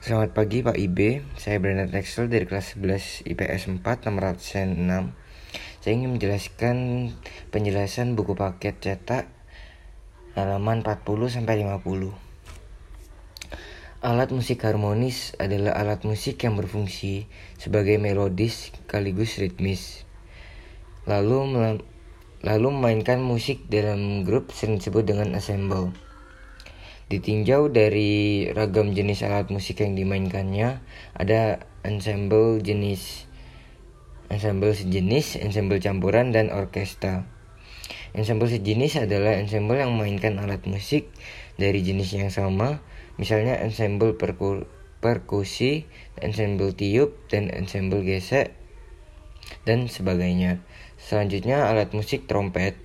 Selamat pagi Pak IB, saya Brandon Texel dari kelas 11 IPS 4 nomor 6. Saya ingin menjelaskan penjelasan buku paket cetak halaman 40 sampai 50. Alat musik harmonis adalah alat musik yang berfungsi sebagai melodis sekaligus ritmis. Lalu lalu memainkan musik dalam grup sering disebut dengan ensemble. Ditinjau dari ragam jenis alat musik yang dimainkannya, ada ensemble jenis ensemble sejenis, ensemble campuran, dan orkestra. Ensemble sejenis adalah ensemble yang memainkan alat musik dari jenis yang sama, misalnya ensemble perku perkusi, ensemble tiup, dan ensemble gesek, dan sebagainya. Selanjutnya alat musik trompet.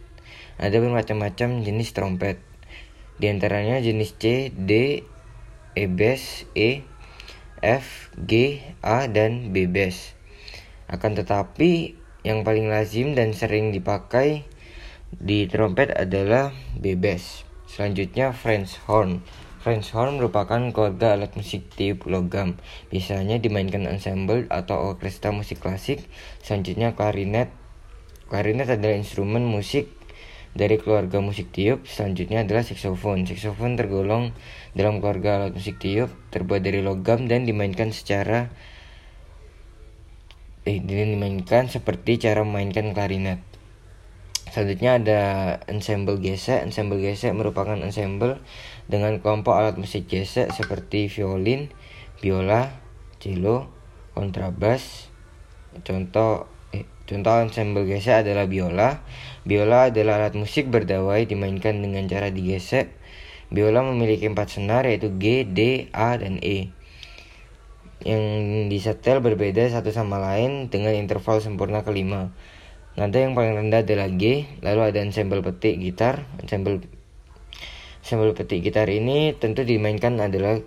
Ada bermacam-macam jenis trompet di antaranya jenis C, D, E bass, E, F, G, A, dan B bass. Akan tetapi yang paling lazim dan sering dipakai di trompet adalah B bass. Selanjutnya French horn. French horn merupakan keluarga alat musik tiup logam. Biasanya dimainkan ensemble atau orkestra musik klasik. Selanjutnya klarinet. Klarinet adalah instrumen musik dari keluarga musik tiup selanjutnya adalah saksofon. Saksofon tergolong dalam keluarga alat musik tiup, terbuat dari logam dan dimainkan secara eh dimainkan seperti cara memainkan klarinet. Selanjutnya ada ensemble gesek. Ensemble gesek merupakan ensemble dengan kelompok alat musik gesek seperti violin, biola, cello, kontrabas. Contoh Contoh ensemble gesek adalah biola. Biola adalah alat musik berdawai dimainkan dengan cara digesek. Biola memiliki empat senar yaitu G, D, A, dan E. Yang disetel berbeda satu sama lain dengan interval sempurna kelima. Nada yang paling rendah adalah G, lalu ada ensemble petik gitar. Ensemble ensemble petik gitar ini tentu dimainkan adalah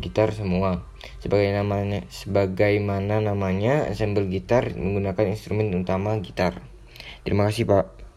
gitar semua. Sebagai namanya, sebagaimana namanya, ensemble gitar menggunakan instrumen utama gitar. Terima kasih, Pak.